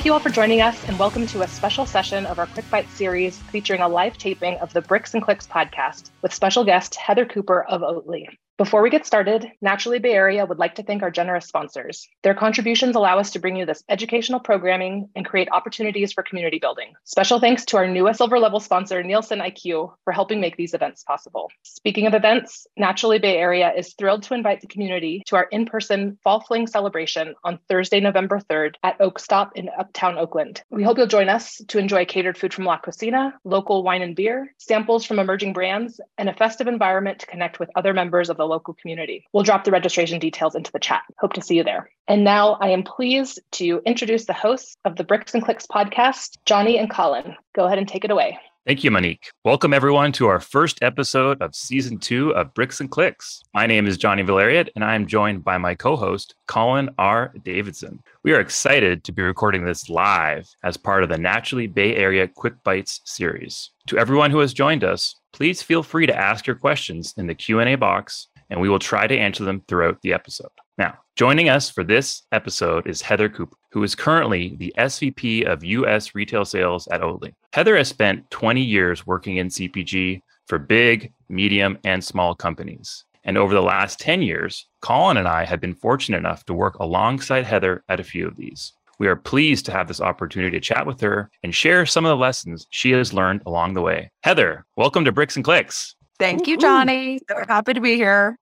Thank you all for joining us, and welcome to a special session of our Quick Bite series featuring a live taping of the Bricks and Clicks podcast with special guest Heather Cooper of Oatly. Before we get started, Naturally Bay Area would like to thank our generous sponsors. Their contributions allow us to bring you this educational programming and create opportunities for community building. Special thanks to our newest silver level sponsor, Nielsen IQ, for helping make these events possible. Speaking of events, Naturally Bay Area is thrilled to invite the community to our in person Fall Fling celebration on Thursday, November 3rd at Oak Stop in Uptown Oakland. We hope you'll join us to enjoy catered food from La Cocina, local wine and beer, samples from emerging brands, and a festive environment to connect with other members of the local community. We'll drop the registration details into the chat. Hope to see you there. And now I am pleased to introduce the hosts of the Bricks and Clicks podcast, Johnny and Colin. Go ahead and take it away. Thank you, Monique. Welcome, everyone, to our first episode of season two of Bricks and Clicks. My name is Johnny Valeriote, and I am joined by my co host, Colin R. Davidson. We are excited to be recording this live as part of the Naturally Bay Area Quick Bites series. To everyone who has joined us, please feel free to ask your questions in the Q&A box and we will try to answer them throughout the episode. Now, joining us for this episode is Heather Cooper, who is currently the SVP of US Retail Sales at Oatly. Heather has spent 20 years working in CPG for big, medium, and small companies. And over the last 10 years, Colin and I have been fortunate enough to work alongside Heather at a few of these. We are pleased to have this opportunity to chat with her and share some of the lessons she has learned along the way. Heather, welcome to Bricks and Clicks. Thank you, Johnny. So happy to be here.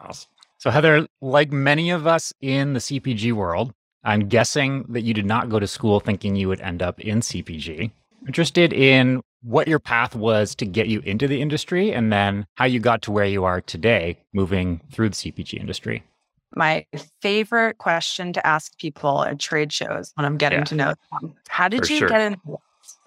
Awesome. So, Heather, like many of us in the CPG world, I'm guessing that you did not go to school thinking you would end up in CPG. Interested in what your path was to get you into the industry and then how you got to where you are today moving through the CPG industry. My favorite question to ask people at trade shows when I'm getting yeah. to know them. How did For you sure. get into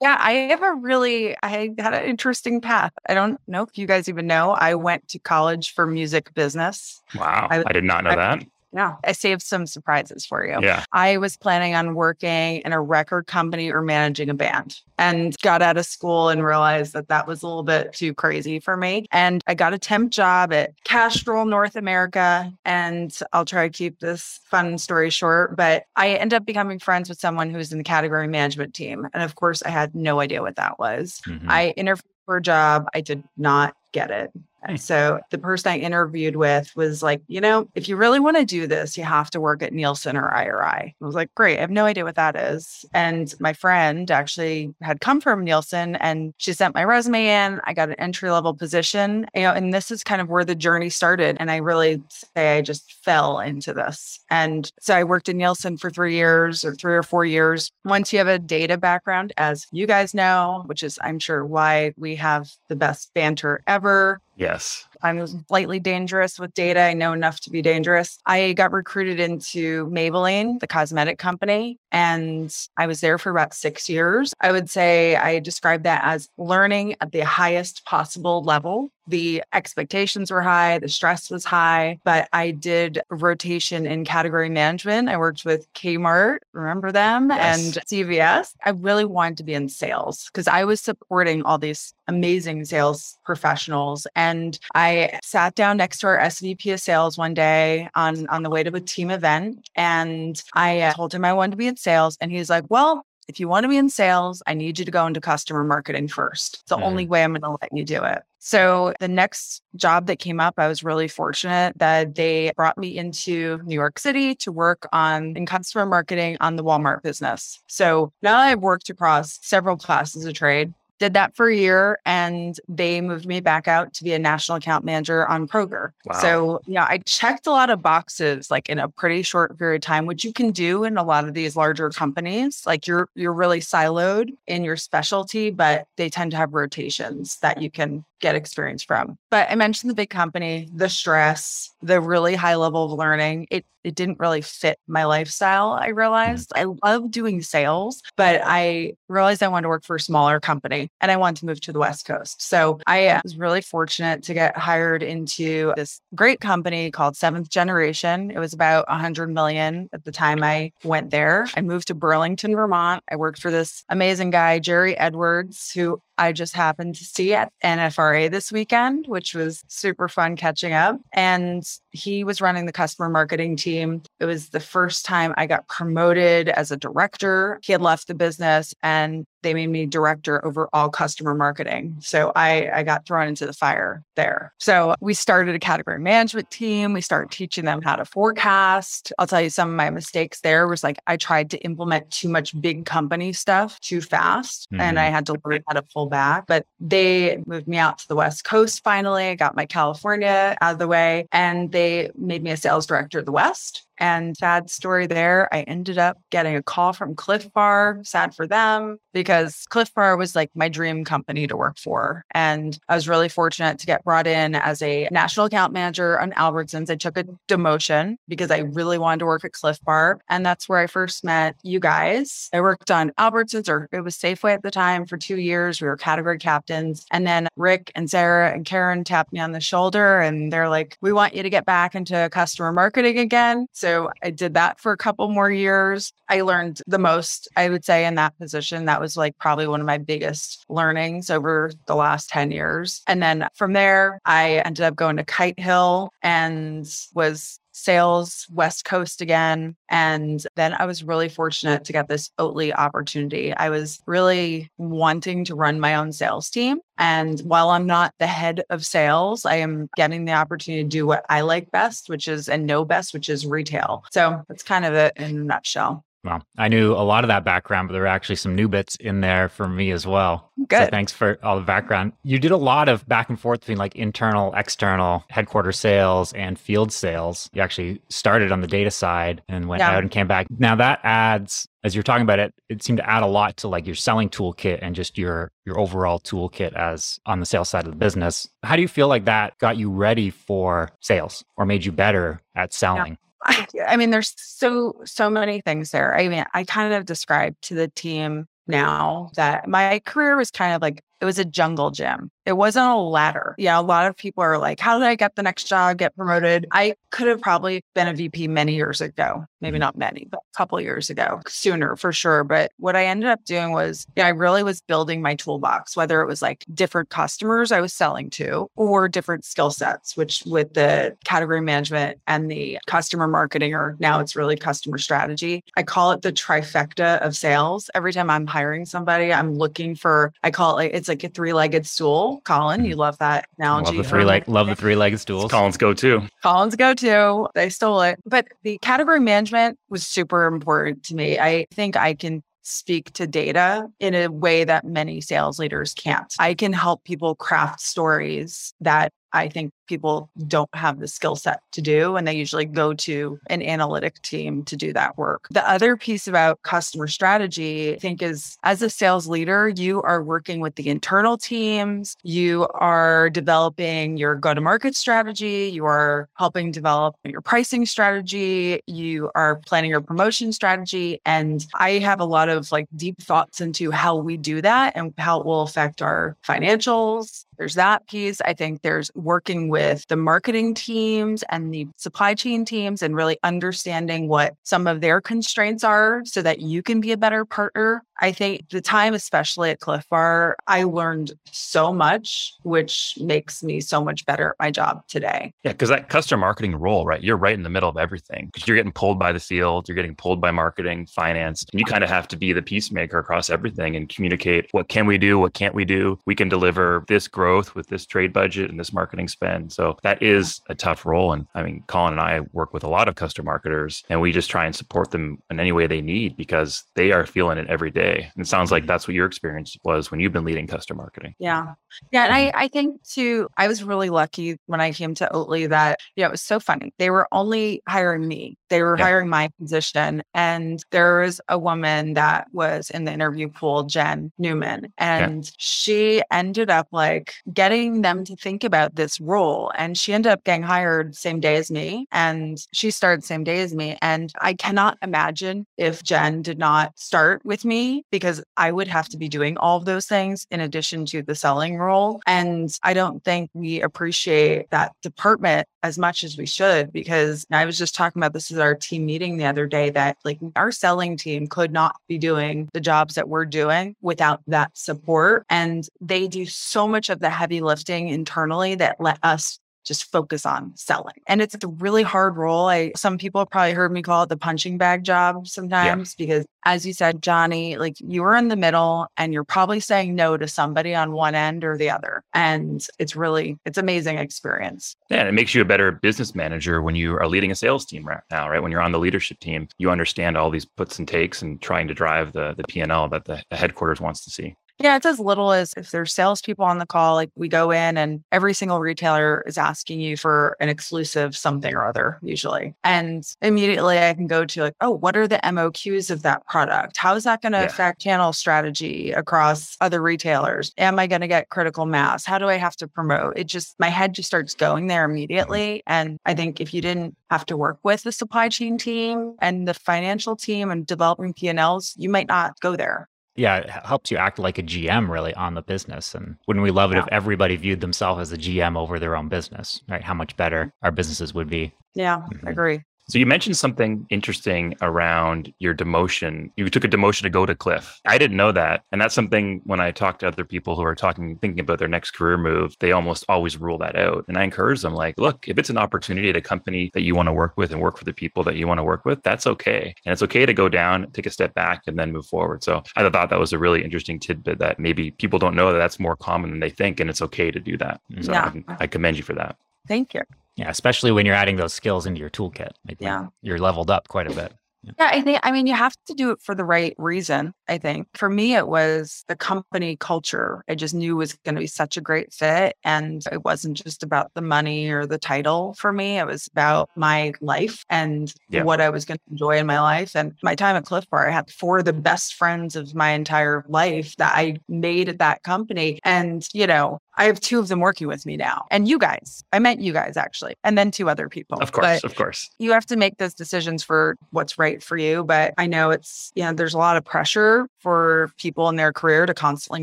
yeah, I have a really, I had an interesting path. I don't know if you guys even know. I went to college for music business. Wow. I, I did not know I, that. Yeah, I saved some surprises for you. Yeah. I was planning on working in a record company or managing a band and got out of school and realized that that was a little bit too crazy for me. And I got a temp job at Castrol North America. And I'll try to keep this fun story short, but I ended up becoming friends with someone who was in the category management team. And of course, I had no idea what that was. Mm-hmm. I interviewed for a job. I did not get it. So the person I interviewed with was like, you know, if you really want to do this, you have to work at Nielsen or IRI. I was like, great. I have no idea what that is. And my friend actually had come from Nielsen and she sent my resume in. I got an entry level position, you know, and this is kind of where the journey started. And I really say I just fell into this. And so I worked in Nielsen for three years or three or four years. Once you have a data background, as you guys know, which is, I'm sure, why we have the best banter ever Yes. I'm slightly dangerous with data. I know enough to be dangerous. I got recruited into Maybelline, the cosmetic company, and I was there for about six years. I would say I describe that as learning at the highest possible level. The expectations were high, the stress was high, but I did rotation in category management. I worked with Kmart, remember them, yes. and CVS. I really wanted to be in sales because I was supporting all these amazing sales professionals. And I sat down next to our SVP of sales one day on, on the way to a team event. And I uh, told him I wanted to be in sales. And he's like, Well, if you want to be in sales, I need you to go into customer marketing first. It's the mm. only way I'm going to let you do it. So the next job that came up, I was really fortunate that they brought me into New York City to work on in customer marketing on the Walmart business. So now I've worked across several classes of trade did that for a year and they moved me back out to be a national account manager on Kroger. Wow. So, yeah, I checked a lot of boxes like in a pretty short period of time, which you can do in a lot of these larger companies. Like you're you're really siloed in your specialty, but they tend to have rotations that you can get experience from. But I mentioned the big company, the stress, the really high level of learning. It it didn't really fit my lifestyle. I mm-hmm. realized I love doing sales, but I realized I wanted to work for a smaller company and I wanted to move to the West Coast. So I uh, was really fortunate to get hired into this great company called Seventh Generation. It was about 100 million at the time I went there. I moved to Burlington, Vermont. I worked for this amazing guy, Jerry Edwards, who I just happened to see at NFRA this weekend, which was super fun catching up. And he was running the customer marketing team. It was the first time I got promoted as a director. He had left the business and they made me director over all customer marketing. So I, I got thrown into the fire there. So we started a category management team. We started teaching them how to forecast. I'll tell you some of my mistakes there was like I tried to implement too much big company stuff too fast mm-hmm. and I mm-hmm. had to learn how to pull back. But they moved me out to the West Coast finally. I got my California out of the way and they made me a sales director of the West. And sad story there, I ended up getting a call from Clif Bar, sad for them, because Clif Bar was like my dream company to work for. And I was really fortunate to get brought in as a national account manager on Albertsons. I took a demotion because I really wanted to work at Clif Bar. And that's where I first met you guys. I worked on Albertsons, or it was Safeway at the time, for two years. We were category captains. And then Rick and Sarah and Karen tapped me on the shoulder and they're like, we want you to get back into customer marketing again. So I did that for a couple more years. I learned the most, I would say, in that position. That was like probably one of my biggest learnings over the last 10 years. And then from there, I ended up going to Kite Hill and was sales West Coast again. And then I was really fortunate to get this Oatly opportunity. I was really wanting to run my own sales team. And while I'm not the head of sales, I am getting the opportunity to do what I like best, which is and know best, which is retail. So that's kind of it in a nutshell. Well, I knew a lot of that background, but there were actually some new bits in there for me as well. Good. So thanks for all the background. You did a lot of back and forth between like internal, external, headquarters sales and field sales. You actually started on the data side and went yeah. out and came back. Now that adds, as you're talking about it, it seemed to add a lot to like your selling toolkit and just your your overall toolkit as on the sales side of the business. How do you feel like that got you ready for sales or made you better at selling? Yeah. I, I mean, there's so, so many things there. I mean, I kind of described to the team now that my career was kind of like it was a jungle gym. It wasn't a ladder. Yeah, a lot of people are like, how did I get the next job, get promoted? I could have probably been a VP many years ago. Maybe mm-hmm. not many, but a couple years ago, sooner for sure. But what I ended up doing was, yeah, I really was building my toolbox, whether it was like different customers I was selling to or different skill sets, which with the category management and the customer marketing, or now it's really customer strategy. I call it the trifecta of sales. Every time I'm hiring somebody, I'm looking for, I call it like, it's like a three-legged stool. Colin, you hmm. love that analogy. Love the three leg, love the three-legged stools. It's Colin's go-to. Colin's go-to. They stole it. But the category management was super important to me. I think I can speak to data in a way that many sales leaders can't. I can help people craft stories that I think people don't have the skill set to do. And they usually go to an analytic team to do that work. The other piece about customer strategy, I think, is as a sales leader, you are working with the internal teams, you are developing your go to market strategy, you are helping develop your pricing strategy, you are planning your promotion strategy. And I have a lot of like deep thoughts into how we do that and how it will affect our financials. There's that piece. I think there's working with the marketing teams and the supply chain teams and really understanding what some of their constraints are so that you can be a better partner. I think the time, especially at Clif Bar, I learned so much, which makes me so much better at my job today. Yeah, because that customer marketing role, right? You're right in the middle of everything because you're getting pulled by the field, you're getting pulled by marketing, finance, and you kind of have to be the peacemaker across everything and communicate what can we do, what can't we do. We can deliver this growth with this trade budget and this marketing spend so that is a tough role. And I mean, Colin and I work with a lot of customer marketers and we just try and support them in any way they need because they are feeling it every day. And it sounds like mm-hmm. that's what your experience was when you've been leading customer marketing. Yeah. Yeah. And I, I think too, I was really lucky when I came to Oatly that, yeah, it was so funny. They were only hiring me. They were yeah. hiring my position. And there was a woman that was in the interview pool, Jen Newman, and yeah. she ended up like getting them to think about this role. And she ended up getting hired same day as me. And she started same day as me. And I cannot imagine if Jen did not start with me because I would have to be doing all of those things in addition to the selling role. And I don't think we appreciate that department as much as we should because I was just talking about this with our team meeting the other day that like our selling team could not be doing the jobs that we're doing without that support. And they do so much of the heavy lifting internally that let us just focus on selling. And it's a really hard role. I some people probably heard me call it the punching bag job sometimes yeah. because as you said, Johnny, like you are in the middle and you're probably saying no to somebody on one end or the other. And it's really it's amazing experience. Yeah, and it makes you a better business manager when you are leading a sales team right now, right? When you're on the leadership team, you understand all these puts and takes and trying to drive the the P&L that the headquarters wants to see. Yeah, it's as little as if there's salespeople on the call, like we go in and every single retailer is asking you for an exclusive something or other, usually. And immediately I can go to like, oh, what are the MOQs of that product? How is that going to yeah. affect channel strategy across other retailers? Am I going to get critical mass? How do I have to promote? It just, my head just starts going there mm-hmm. immediately. And I think if you didn't have to work with the supply chain team and the financial team and developing P&Ls, you might not go there yeah, it helps you act like a GM really on the business. And wouldn't we love it yeah. if everybody viewed themselves as a GM over their own business, right? How much better our businesses would be. Yeah, mm-hmm. I agree. So you mentioned something interesting around your demotion. You took a demotion to go to Clif. I didn't know that. And that's something when I talk to other people who are talking, thinking about their next career move, they almost always rule that out. And I encourage them like, look, if it's an opportunity at a company that you want to work with and work for the people that you want to work with, that's okay. And it's okay to go down, take a step back and then move forward. So I thought that was a really interesting tidbit that maybe people don't know that that's more common than they think. And it's okay to do that. So yeah. I, I commend you for that. Thank you. Yeah, especially when you're adding those skills into your toolkit. Like yeah. You're leveled up quite a bit. Yeah, I think, I mean, you have to do it for the right reason. I think for me, it was the company culture. I just knew was going to be such a great fit. And it wasn't just about the money or the title for me. It was about my life and yeah. what I was going to enjoy in my life. And my time at Clif Bar, I had four of the best friends of my entire life that I made at that company. And, you know, I have two of them working with me now. And you guys, I meant you guys actually, and then two other people. Of course, but of course. You have to make those decisions for what's right for you. But I know it's, you know, there's a lot of pressure for people in their career to constantly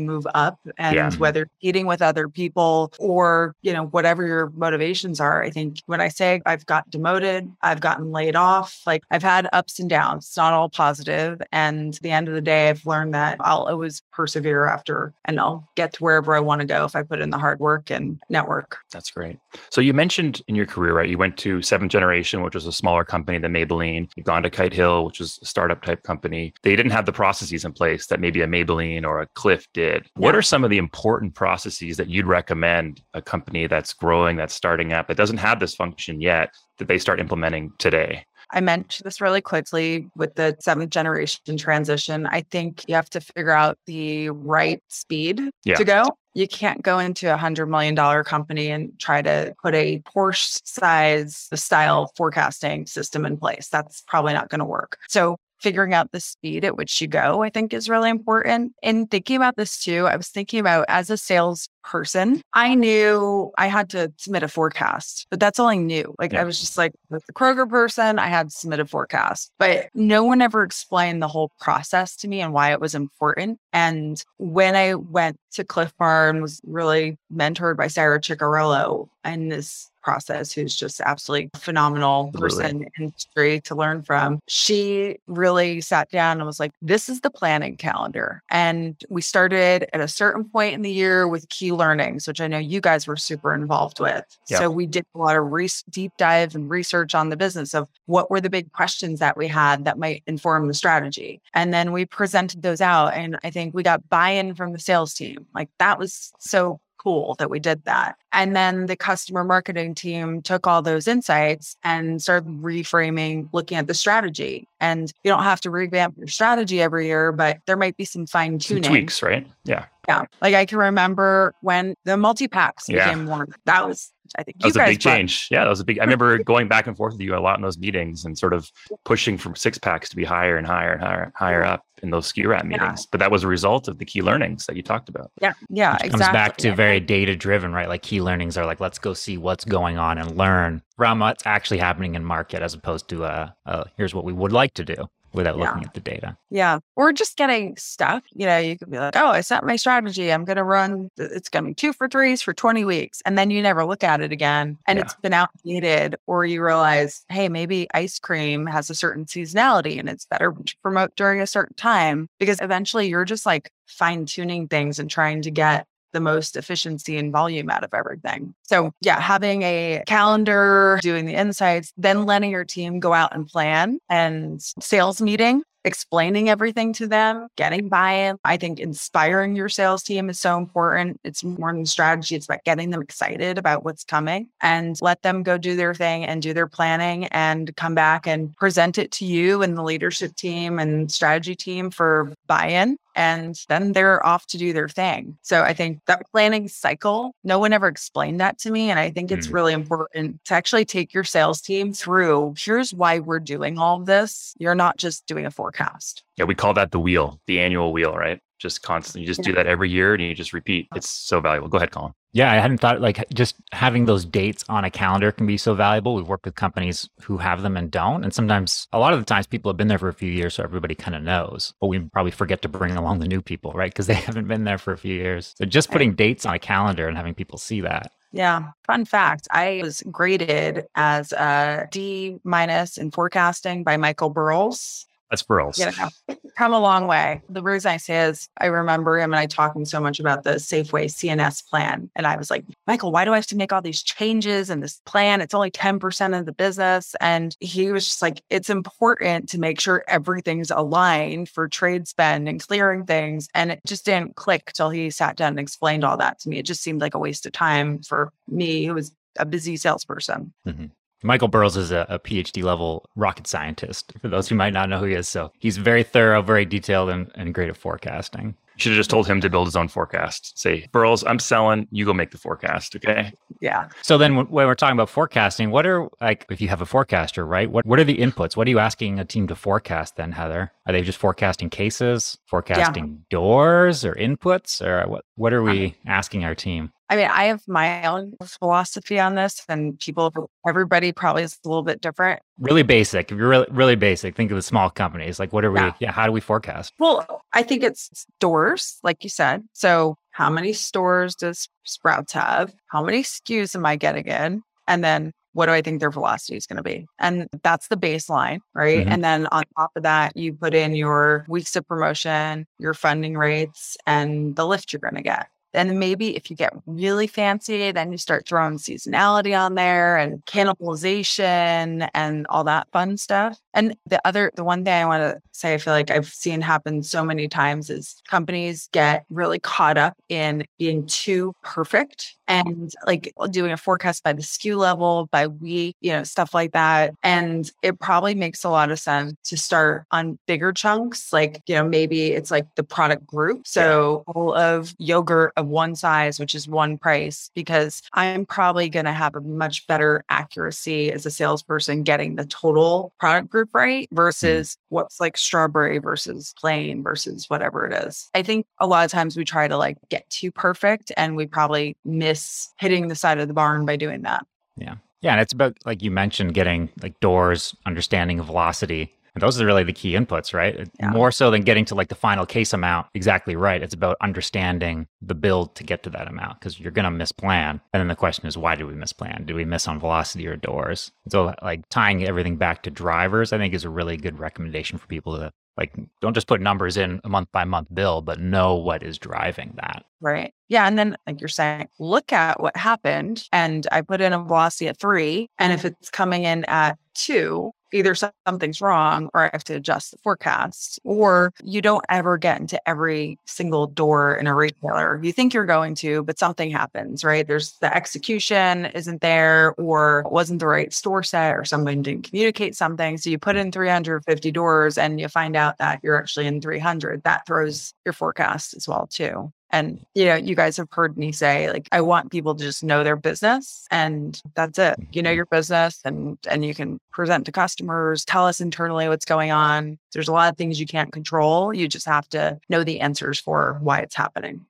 move up. And yeah. whether eating with other people or, you know, whatever your motivations are, I think when I say I've got demoted, I've gotten laid off, like I've had ups and downs. It's not all positive. And the end of the day, I've learned that I'll always persevere after and I'll get to wherever I want to go if I put in the hard work and network. That's great. So you mentioned in your career, right? You went to Seventh Generation, which was a smaller company than Maybelline. You've gone to Kite Hill, which is a startup type company. They didn't have the processes in place that maybe a Maybelline or a Clif did. Yeah. What are some of the important processes that you'd recommend a company that's growing, that's starting up, that doesn't have this function yet, that they start implementing today? I mentioned this really quickly with the seventh generation transition. I think you have to figure out the right speed yeah. to go. You can't go into a hundred million dollar company and try to put a Porsche size style forecasting system in place. That's probably not going to work. So figuring out the speed at which you go, I think is really important. And thinking about this too, I was thinking about as a sales person, I knew I had to submit a forecast, but that's all I knew. Like yeah. I was just like with the Kroger person, I had to submit a forecast, but no one ever explained the whole process to me and why it was important. And when I went to Clif Bar and was really mentored by Sarah Ciccarello and this process, who's just absolutely phenomenal person in history to learn from. She really sat down and was like, This is the planning calendar. And we started at a certain point in the year with key learnings, which I know you guys were super involved with. Yep. So we did a lot of re- deep dive and research on the business of what were the big questions that we had that might inform the strategy. And then we presented those out. And I think we got buy in from the sales team. Like that was so cool that we did that. And then the customer marketing team took all those insights and started reframing, looking at the strategy. And you don't have to revamp your strategy every year, but there might be some fine tuning. Tweaks, right? Yeah. Yeah. Like I can remember when the multi packs yeah. became more, that was I think that was a big change. Yeah, that was a big. I remember going back and forth with you a lot in those meetings and sort of pushing from six packs to be higher and higher and higher, higher up in those SKU rat meetings. Yeah. But that was a result of the key learnings that you talked about. Yeah, yeah, Which exactly. Comes back to very data driven, right? Like key learnings are like, let's go see what's going on and learn from what's actually happening in market, as opposed to uh, uh here's what we would like to do. Without Yeah. looking at the data. Yeah. Or just getting stuck. You know, you could be like, oh, I set my strategy. I'm going to run, it's going to be two for threes for 20 weeks. And then you never look at it again and Yeah. it's been outdated. Or you realize, hey, maybe ice cream has a certain seasonality and it's better to promote during a certain time because eventually you're just like fine tuning things and trying to get the most efficiency and volume out of everything. So, yeah, having a calendar, doing the insights, then letting your team go out and plan and sales meeting, explaining everything to them, getting buy in. I think inspiring your sales team is so important. It's more than strategy, it's about getting them excited about what's coming and let them go do their thing and do their planning and come back and present it to you and the leadership team and strategy team for buy in and then they're off to do their thing. So I think that planning cycle, no one ever explained that to me. And I think it's Mm. really important to actually take your sales team through here's why we're doing all of this. You're not just doing a forecast. Yeah, we call that the wheel, the annual wheel, right? Just constantly, you just do that every year and you just repeat. It's so valuable. Go ahead, Colin. Yeah, I hadn't thought like just having those dates on a calendar can be so valuable. We've worked with companies who have them and don't. And sometimes, a lot of the times, people have been there for a few years, so everybody kind of knows. But we probably forget to bring along the new people, right? Because they haven't been there for a few years. So just putting dates on a calendar and having people see that. Yeah. Fun fact I was graded as a D minus in forecasting by Michael Burrows. That's Burls. you know, come a long way. The reason I say is I remember him and I talking so much about the Safeway CNS plan. And I was like, Michael, why do I have to make all these changes in this plan? It's only 10% of the business. And he was just like, it's important to make sure everything's aligned for trade spend and clearing things. And it just didn't click till he sat down and explained all that to me. It just seemed like a waste of time for me, who was a busy salesperson. Mm-hmm. Michael Burrows is a, a PhD level rocket scientist, for those who might not know who he is. So he's very thorough, very detailed, and, and great at forecasting. You should have just told him to build his own forecast. Say, Burls, I'm selling. You go make the forecast. Okay. Yeah. So then when when we're talking about forecasting, what are like if you have a forecaster, right? What what are the inputs? What are you asking a team to forecast then, Heather? Are they just forecasting cases, forecasting doors or inputs or what what are we uh, asking our team? I mean, I have my own philosophy on this, and people, everybody probably is a little bit different. Really basic. If you're really really basic, think of the small companies. Like what are we Yeah. yeah, how do we forecast? Well, I think it's stores, like you said. So, how many stores does Sprouts have? How many SKUs am I getting in? And then what do I think their velocity is going to be? And that's the baseline, right? Mhm. And then on top of that, you put in your weeks of promotion, your funding rates, and the lift you're going to get. And then maybe if you get really fancy, then you start throwing seasonality on there and cannibalization and all that fun stuff. And the other, the one thing I want to say, I feel like I've seen happen so many times is companies get really caught up in being too perfect and like doing a forecast by the SKU level, by week, you know, stuff like that. And it probably makes a lot of sense to start on bigger chunks. Like, you know, maybe it's like the product group. So all of yogurt of one size, which is one price, because I'm probably going to have a much better accuracy as a salesperson getting the total product group right hmm. versus what's like strawberry versus plain versus whatever it is. I think a lot of times we try to like get too perfect and we probably miss hitting the side of the barn by doing that. Yeah. Yeah. And it's about, like you mentioned, getting like doors, understanding of velocity. And those are really the key inputs, right? Yeah. More so than getting to like the final case amount. Exactly right. It's about understanding the build to get to that amount because you're going to misplan. And then the question is, why do we misplan? Do we miss on velocity or doors? So, like tying everything back to drivers, I think is a really good recommendation for people to like, don't just put numbers in a month by month bill, but know what is driving that. Right. Yeah. And then, like you're saying, look at what happened. And I put in a velocity at three. And if it's coming in at two, either something's wrong or I have to adjust the forecast, or you don't ever get into every single door in a retailer. You think you're going to, but something happens, right? There's the execution isn't there, or wasn't the right store set, or someone didn't communicate something. So you put in 350 doors and you find out that you're actually in 300. That throws your forecast as well, too. And you know, you guys have heard me say like I want people to just know their business and that's it. You know mm-hmm. your business and and you can present to customers, tell us internally what's going on. There's a lot of things you can't control. You just have to know the answers for why it's happening.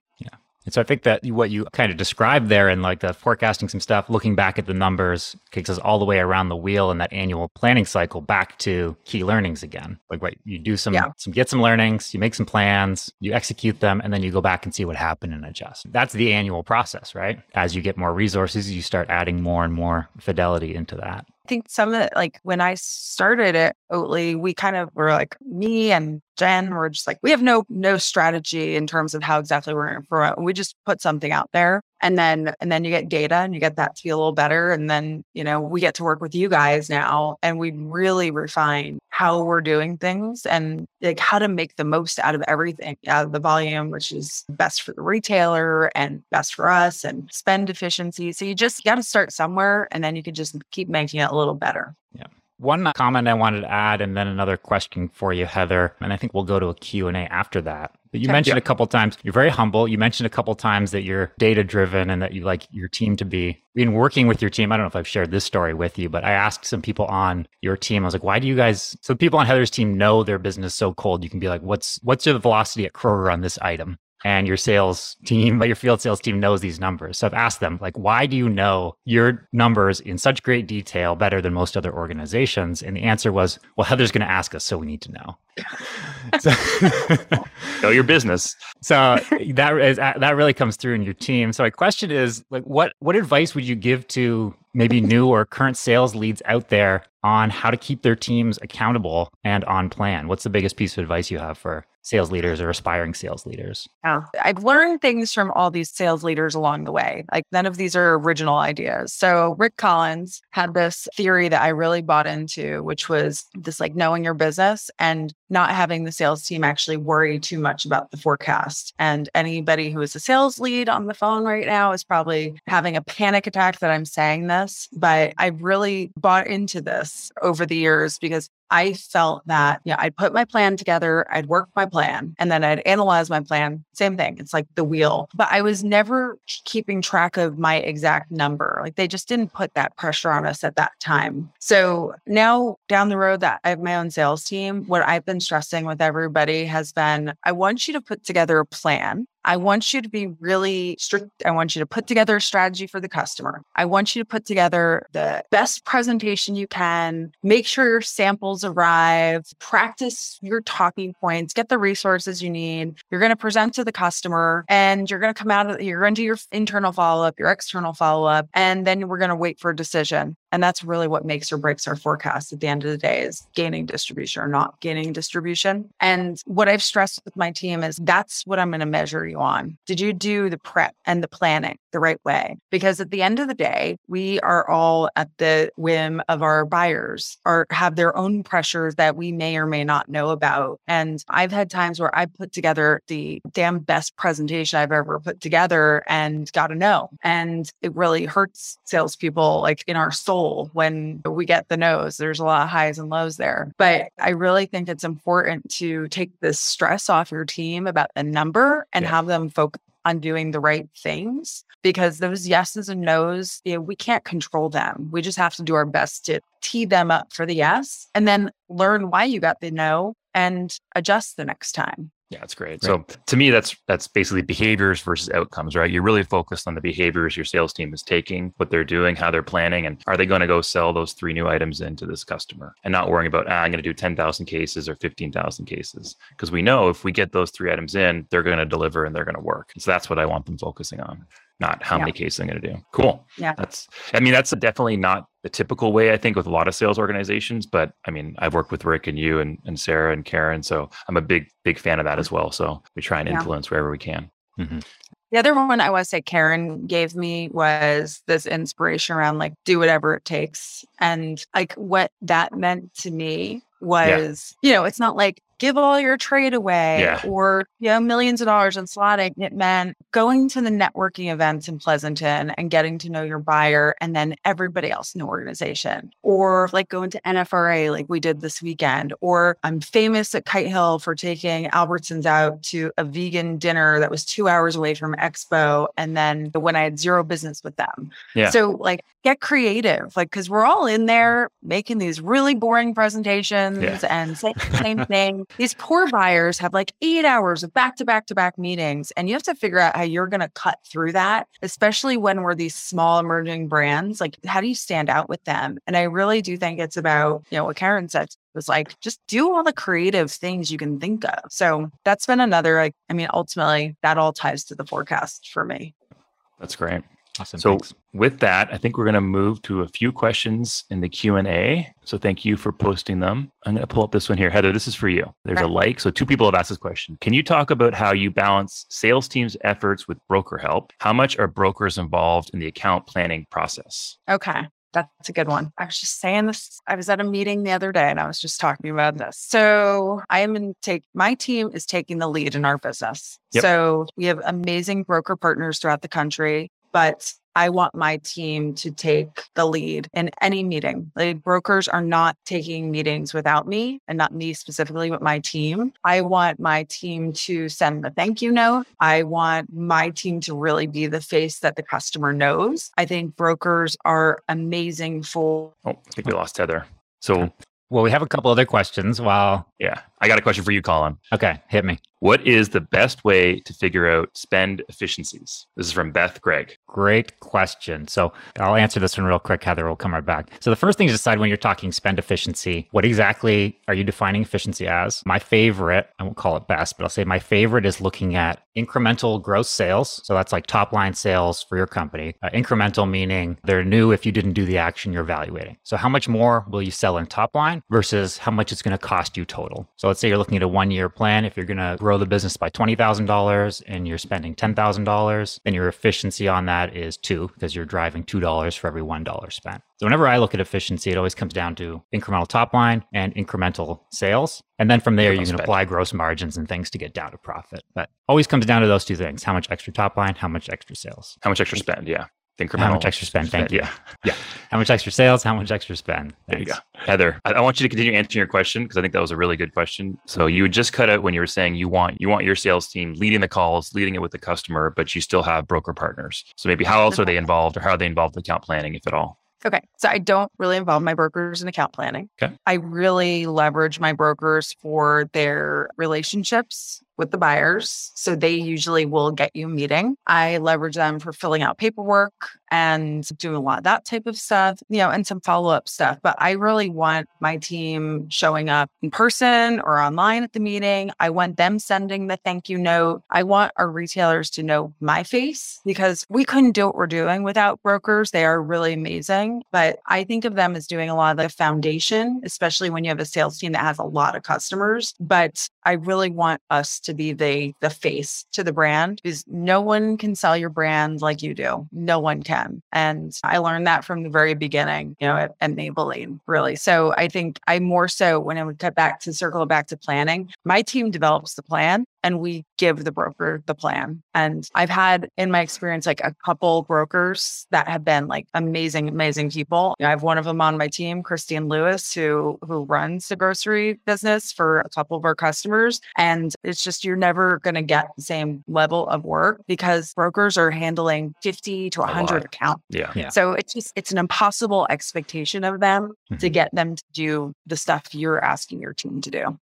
And so I think that what you kind of described there and like the forecasting some stuff, looking back at the numbers, takes us all the way around the wheel in that annual planning cycle back to key learnings again. Like what you do some, yeah. some get some learnings, you make some plans, you execute them, and then you go back and see what happened and adjust. That's the annual process, right? As you get more resources, you start adding more and more fidelity into that. I think some of it, like when I started at Oatly, we kind of were like me and Jen were just like, we have no no strategy in terms of how exactly we're going to We just put something out there and then and then you get data and you get that to be a little better. And then, you know, we get to work with you guys now and we really refine how we're doing things and like how to make the most out of everything, out of the volume, which is best for the retailer and best for us and spend efficiency. So you just got to start somewhere and then you can just keep making it a little better. Yeah. One comment I wanted to add, and then another question for you, Heather, and I think we'll go to a Q&A after that. But you mentioned yeah. a couple times, you're very humble. You mentioned a couple times that you're data driven and that you like your team to be. In working with your team. I don't know if I've shared this story with you, but I asked some people on your team. I was like, "Why do you guys?" So people on Heather's team know their business so cold. You can be like, "What's what's your velocity at Kroger on this item?" And your sales team, but your field sales team knows these numbers. So I've asked them, like, why do you know your numbers in such great detail better than most other organizations? And the answer was, well, Heather's going to ask us, so we need to know. so, know your business. So that is uh, that really comes through in your team. So my question is, like, what what advice would you give to maybe new or current sales leads out there on how to keep their teams accountable and on plan? What's the biggest piece of advice you have for sales leaders or aspiring sales leaders? Yeah, I've learned things from all these sales leaders along the way. Like none of these are original ideas. So Rick Collins had this theory that I really bought into, which was this like knowing your business and not having the sales team actually worry too much about the forecast. And anybody who is a sales lead on the phone right now is probably having a panic attack that I'm saying this, but I really bought into this over the years because I felt that, yeah, I'd put my plan together, I'd work my plan, and then I'd analyze my plan. Same thing. It's like the wheel. But I was never keeping track of my exact number. Like they just didn't put that pressure on us at that time. So now down the road that I have my own sales team, what I've been stressing with everybody has been I want you to put together a plan I want you to be really strict. I want you to put together a strategy for the customer. I want you to put together the best presentation you can, make sure your samples arrive, practice your talking points, get the resources you need. You're going to present to the customer and you're going to come out of, you're going to do your internal follow up, your external follow up, and then we're going to wait for a decision. And that's really what makes or breaks our forecast at the end of the day is gaining distribution or not gaining distribution. And what I've stressed with my team is that's what I'm going to measure you on. Did you do the prep and the planning the right way? Because at the end of the day, we are all at the whim of our buyers or have their own pressures that we may or may not know about. And I've had times where I put together the damn best presentation I've ever put together and got a no. And it really hurts salespeople like in our soul when we get the no's. There's a lot of highs and lows there. But I really think it's important to take the stress off your team about the number and yeah. have them focus on doing the right things because those yeses and nos, you know, we can't control them. We just have to do our best to tee them up for the yes and then learn why you got the no and adjust the next time. Yeah, that's great. Right. So to me, that's that's basically behaviors versus outcomes, right? You're really focused on the behaviors your sales team is taking, what they're doing, how they're planning, and are they going to go sell those three new items into this customer, and not worrying about ah, I'm going to do ten thousand cases or fifteen thousand cases, because we know if we get those three items in, they're going to deliver and they're going to work. So that's what I want them focusing on not how yeah. many cases I'm going to do. Cool. Yeah. That's, I mean, that's definitely not the typical way I think with a lot of sales organizations, but I mean, I've worked with Rick and you and, and Sarah and Karen. So I'm a big, big fan of that as well. So we try and influence wherever we can. Mm-hmm. The other one I want to say Karen gave me was this inspiration around like do whatever it takes. And like what that meant to me was, yeah. you know, it's not like give all your trade away yeah. or you know millions of dollars in slotting it meant going to the networking events in pleasanton and getting to know your buyer and then everybody else in the organization or like going to nfra like we did this weekend or i'm famous at kite hill for taking albertsons out to a vegan dinner that was two hours away from expo and then when i had zero business with them yeah. so like get creative like because we're all in there making these really boring presentations Yeah. and same thing. These poor buyers have like eight hours of back to back to back meetings, and you have to figure out how you're going to cut through that, especially when we're these small emerging brands. Like, how do you stand out with them? And I really do think it's about, you know, what Karen said was like, just do all the creative things you can think of. So that's been another, like, I mean, ultimately, that all ties to the forecast for me. That's great. Awesome. So thanks. with that, I think we're going to move to a few questions in the Q&A. So thank you for posting them. I'm going to pull up this one here. Heather, this is for you. There's a like. So two people have asked this question. Can you talk about how you balance sales team's efforts with broker help? How much are brokers involved in the account planning process? Okay. That's a good one. I was just saying this. I was at a meeting the other day and I was just talking about this. So I am in take my team is taking the lead in our business. Yep. So we have amazing broker partners throughout the country, but I want my team to take the lead in any meeting. Like brokers are not taking meetings without me and not me specifically, but my team. I want my team to send the thank you note. I want my team to really be the face that the customer knows. I think brokers are amazing for Oh, I think we lost Heather. So Well, we have a couple other questions. While yeah, I got a question for you, Colin. okay, hit me. What is the best way to figure out spend efficiencies? This is from Beth Gregg. Great question. So I'll answer this one real quick. Heather will come right back. So the first thing to decide when you're talking spend efficiency, what exactly are you defining efficiency as? My favorite, I won't call it best, but I'll say my favorite is looking at incremental gross sales. So that's like top line sales for your company. Uh, incremental meaning they're new if you didn't do the action you're evaluating. So how much more will you sell in top line versus how much it's going to cost you total? So let's say you're looking at a one year plan. If you're going to grow the business by $20,000 and you're spending $10,000, then your efficiency on that is two because you're driving $2 for every $1 spent. So whenever I look at efficiency, it always comes down to incremental top line and incremental sales. And then from there, you can spend. apply gross margins and things to get down to profit. But always comes down to those two things how much extra top line, how much extra sales. How much extra spend? Yeah. The How much extra spend? Thank you. Yeah. How much extra sales, how much extra spend. There you go. Heather, I, I want you to continue answering your question because I think that was a really good question. So you would just cut out when you were saying you want you want your sales team leading the calls, leading it with the customer, but you still have broker partners. So maybe how else are they involved or how are they involved in account planning, if at all? Okay. So I don't really involve my brokers in account planning. Okay. I really leverage my brokers for their relationships with the buyers. So they usually will get you a meeting. I leverage them for filling out paperwork and doing a lot of that type of stuff, you know, and some follow up stuff. But I really want my team showing up in person or online at the meeting. I want them sending the thank you note. I want our retailers to know my face because we couldn't do what we're doing without brokers. They are really amazing. But I think of them as doing a lot of the foundation, especially when you have a sales team that has a lot of customers. But I really want us to be the the face to the brand because no one can sell your brand like you do. No one can. And I learned that from the very beginning, you know, at, at Maybelline, really. So I think I more so when I would cut back to circle back to planning, my team develops the plan and we give the broker the plan. And I've had in my experience like a couple brokers that have been like amazing, amazing people. You know, I have one of them on my team, Christine Lewis, who who runs the grocery business for a couple of our customers. And it's just you're never gonna get the same level of work because brokers are handling 50 to A 100 lot. accounts. Yeah. Yeah. So it's just it's an impossible expectation of them to Mhm. get them to do the stuff you're asking your team to do.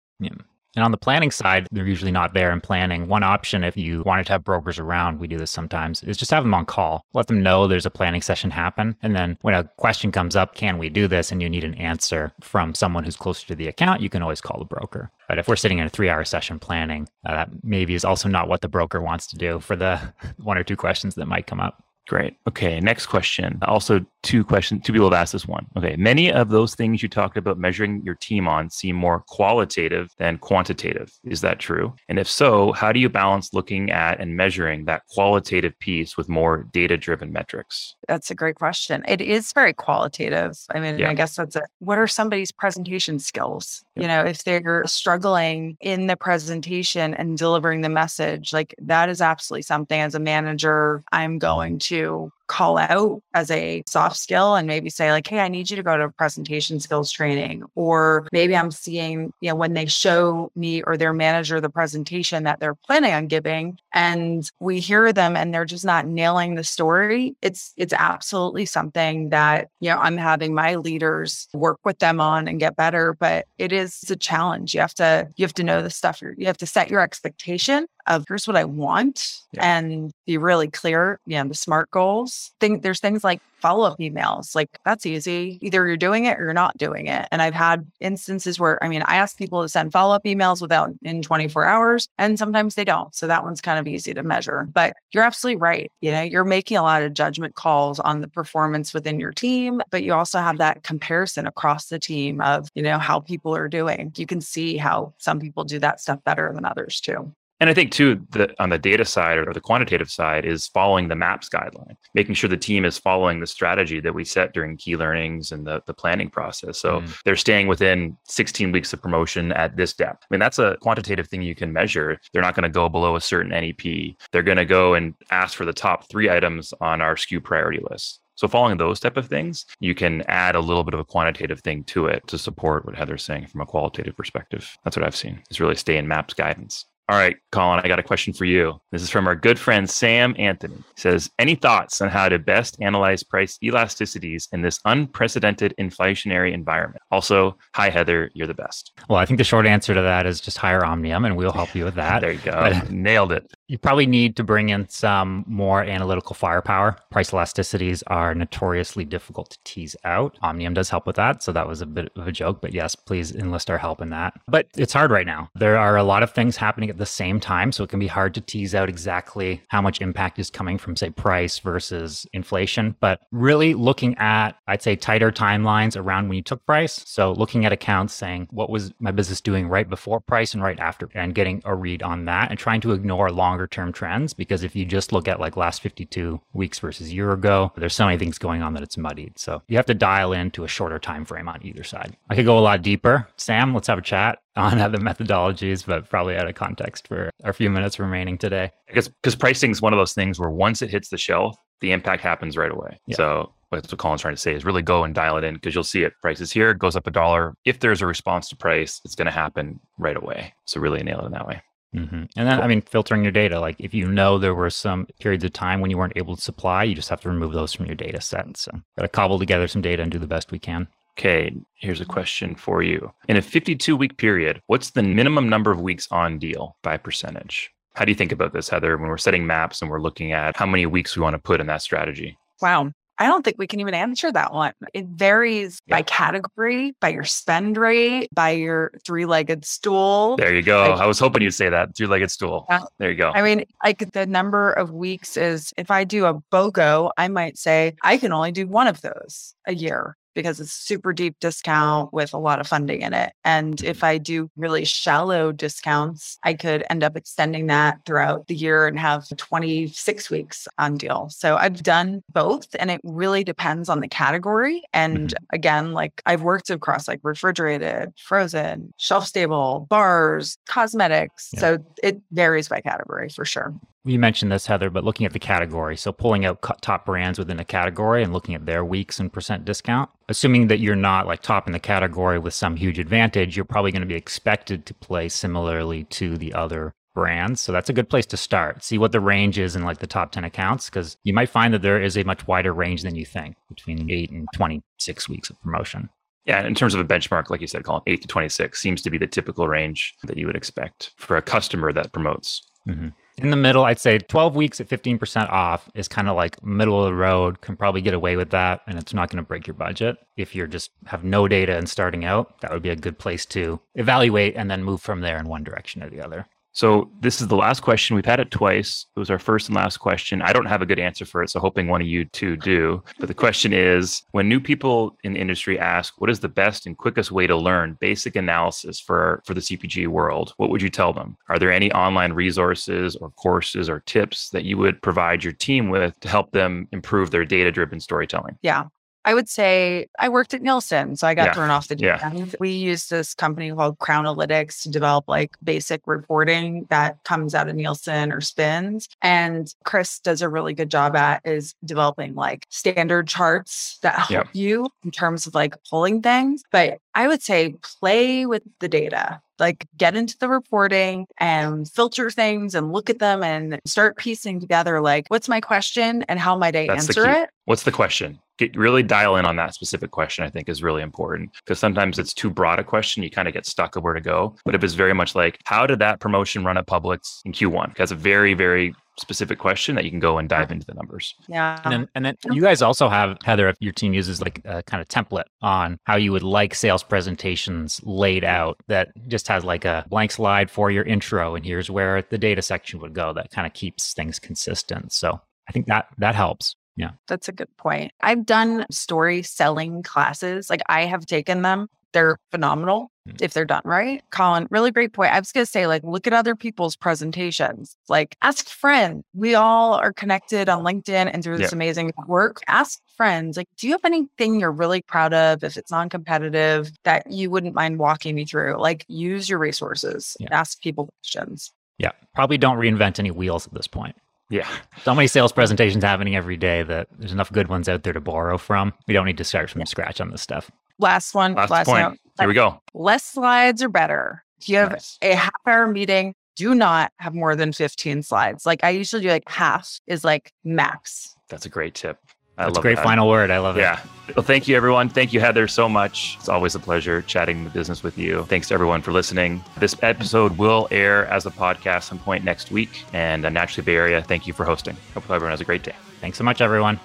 And on the planning side, they're usually not there in planning. One option, if you wanted to have brokers around, we do this sometimes, is just have them on call. Let them know there's a planning session happen. And then when a question comes up, can we do this? And you need an answer from someone who's closer to the account, you can always call the broker. But if we're sitting in a three hour session planning, uh, that maybe is also not what the broker wants to do for the one or two questions that might come up. Great. Okay. Next question. Also, two questions. Two people have asked this one. Okay. Many of those things you talked about measuring your team on seem more qualitative than quantitative. Is that true? And if so, how do you balance looking at and measuring that qualitative piece with more data driven metrics? That's a great question. It is very qualitative. I mean, Yeah. I guess that's it. What are somebody's presentation skills? You know, if they're struggling in the presentation and delivering the message, like that is absolutely something as a manager I'm mm-hmm. going to to call out as a soft skill and maybe say like hey i need you to go to presentation skills training or maybe i'm seeing you know when they show me or their manager the presentation that they're planning on giving and we hear them and they're just not nailing the story it's it's absolutely something that you know i'm having my leaders work with them on and get better but it is a challenge you have to you have to know the stuff you have to set your expectation of here's what I want yeah. and be really clear. Yeah, the SMART goals. Think there's things like follow-up emails. Like that's easy. Either you're doing it or you're not doing it. And I've had instances where I mean I ask people to send follow-up emails without in 24 hours and sometimes they don't. So that one's kind of easy to measure. But you're absolutely right. You know, you're making a lot of judgment calls on the performance within your team, but you also have that comparison across the team of, you know, how people are doing. You can see how some people do that stuff better than others too. And I think too, that on the data side or the quantitative side is following the MAPS guideline, making sure the team is following the strategy that we set during key learnings and the, the planning process. So mm. they're staying within 16 weeks of promotion at this depth. I mean, that's a quantitative thing you can measure. They're not going to go below a certain NEP. They're going to go and ask for the top three items on our SKU priority list. So following those type of things, you can add a little bit of a quantitative thing to it to support what Heather's saying from a qualitative perspective. That's what I've seen. Is really stay in MAPS guidance. All right, Colin, I got a question for you. This is from our good friend Sam Anthony. He says, Any thoughts on how to best analyze price elasticities in this unprecedented inflationary environment? Also, hi, Heather, you're the best. Well, I think the short answer to that is just hire Omnium and we'll help you with that. there you go. But, Nailed it. You probably need to bring in some more analytical firepower. Price elasticities are notoriously difficult to tease out. Omnium does help with that. So that was a bit of a joke, but yes, please enlist our help in that. But it's hard right now. There are a lot of things happening at the same time. So it can be hard to tease out exactly how much impact is coming from, say, price versus inflation. But really looking at, I'd say, tighter timelines around when you took price. So looking at accounts saying, what was my business doing right before price and right after, and getting a read on that and trying to ignore longer term trends because if you just look at like last 52 weeks versus year ago, there's so many things going on that it's muddied. So you have to dial into a shorter time frame on either side. I could go a lot deeper. Sam, let's have a chat on other methodologies, but probably out of context for our few minutes remaining today. I guess because pricing is one of those things where once it hits the shelf, the impact happens right away. Yeah. So that's what Colin's trying to say is really go and dial it in because you'll see it. Prices here goes up a dollar. If there's a response to price, it's going to happen right away. So really nail it in that way. Mm-hmm. And then, cool. I mean, filtering your data, like if you know there were some periods of time when you weren't able to supply, you just have to remove those from your data set. So, got to cobble together some data and do the best we can. Okay, here's a question for you. In a 52 week period, what's the minimum number of weeks on deal by percentage? How do you think about this, Heather, when we're setting maps and we're looking at how many weeks we want to put in that strategy? Wow. I don't think we can even answer that one. It varies yeah. by category, by your spend rate, by your three legged stool. There you go. Like, I was hoping you'd say that three legged stool. Yeah. There you go. I mean, like the number of weeks is if I do a BOGO, I might say I can only do one of those a year because it's super deep discount with a lot of funding in it. And if I do really shallow discounts, I could end up extending that throughout the year and have 26 weeks on deal. So I've done both and it really depends on the category. And mm-hmm. again, like I've worked across like refrigerated, frozen, shelf stable, bars, cosmetics. Yeah. So it varies by category for sure. You mentioned this, Heather, but looking at the category, so pulling out top brands within a category and looking at their weeks and percent discount, assuming that you're not like top in the category with some huge advantage, you're probably going to be expected to play similarly to the other brands. So that's a good place to start. See what the range is in like the top 10 accounts, because you might find that there is a much wider range than you think between eight and 26 weeks of promotion. Yeah, in terms of a benchmark, like you said, Colin, 8 to 26 seems to be the typical range that you would expect for a customer that promotes. Mm-hmm. In the middle, I'd say 12 weeks at 15% off is kind of like middle of the road, can probably get away with that. And it's not going to break your budget. If you're just have no data and starting out, that would be a good place to evaluate and then move from there in one direction or the other. So this is the last question. We've had it twice. It was our first and last question. I don't have a good answer for it, so hoping one of you two do. But the question is when new people in the industry ask, what is the best and quickest way to learn basic analysis for, for the CPG world? What would you tell them? Are there any online resources or courses or tips that you would provide your team with to help them improve their data driven storytelling? Yeah. I would say I worked at Nielsen, so I got Yeah. thrown off the deep Yeah. end. We use this company called Crownalytics to develop like basic reporting that comes out of Nielsen or SPINS. And Chris does a really good job at is developing like standard charts that help Yep. you in terms of like pulling things. But I would say play with the data. Like get into the reporting and filter things and look at them and start piecing together like what's my question and how might I That's answer it? What's the question? Get really dial in on that specific question, I think is really important because sometimes it's too broad a question. You kind of get stuck of where to go. But it was very much like, how did that promotion run at Publix in Q1? That's a very, very specific question that you can go and dive into the numbers. Yeah. And then, and then you guys also have Heather. If your team uses like a kind of template on how you would like sales presentations laid out, that just has like a blank slide for your intro, and here's where the data section would go. That kind of keeps things consistent. So I think that that helps. Yeah. That's a good point. I've done story selling classes. Like I have taken them. They're phenomenal Mm. if they're done right. Colin, really great point. I was going to say, like, look at other people's presentations. Like, ask friends. We all are connected on LinkedIn and through this amazing work. Ask friends, like, do you have anything you're really proud of if it's non competitive that you wouldn't mind walking me through? Like, use your resources, Yeah. ask people questions. Yeah. Probably don't reinvent any wheels at this point. Yeah. So many sales presentations happening every day that there's enough good ones out there to borrow from. We don't need to start from scratch on this stuff. Last one, Last, last, point. note. Here we go. less slides are better. If you have Nice. a half hour meeting, do not have more than 15 slides. Like I usually do like half is like max. That's a great tip. I That's a great that. final word. I love it. Yeah. Well, thank you, everyone. Thank you, Heather, so much. It's always a pleasure chatting the business with you. Thanks to everyone for listening. This episode will air as a podcast some point next week. And uh, Naturally Bay Area, thank you for hosting. Hope everyone has a great day. Thanks so much, everyone.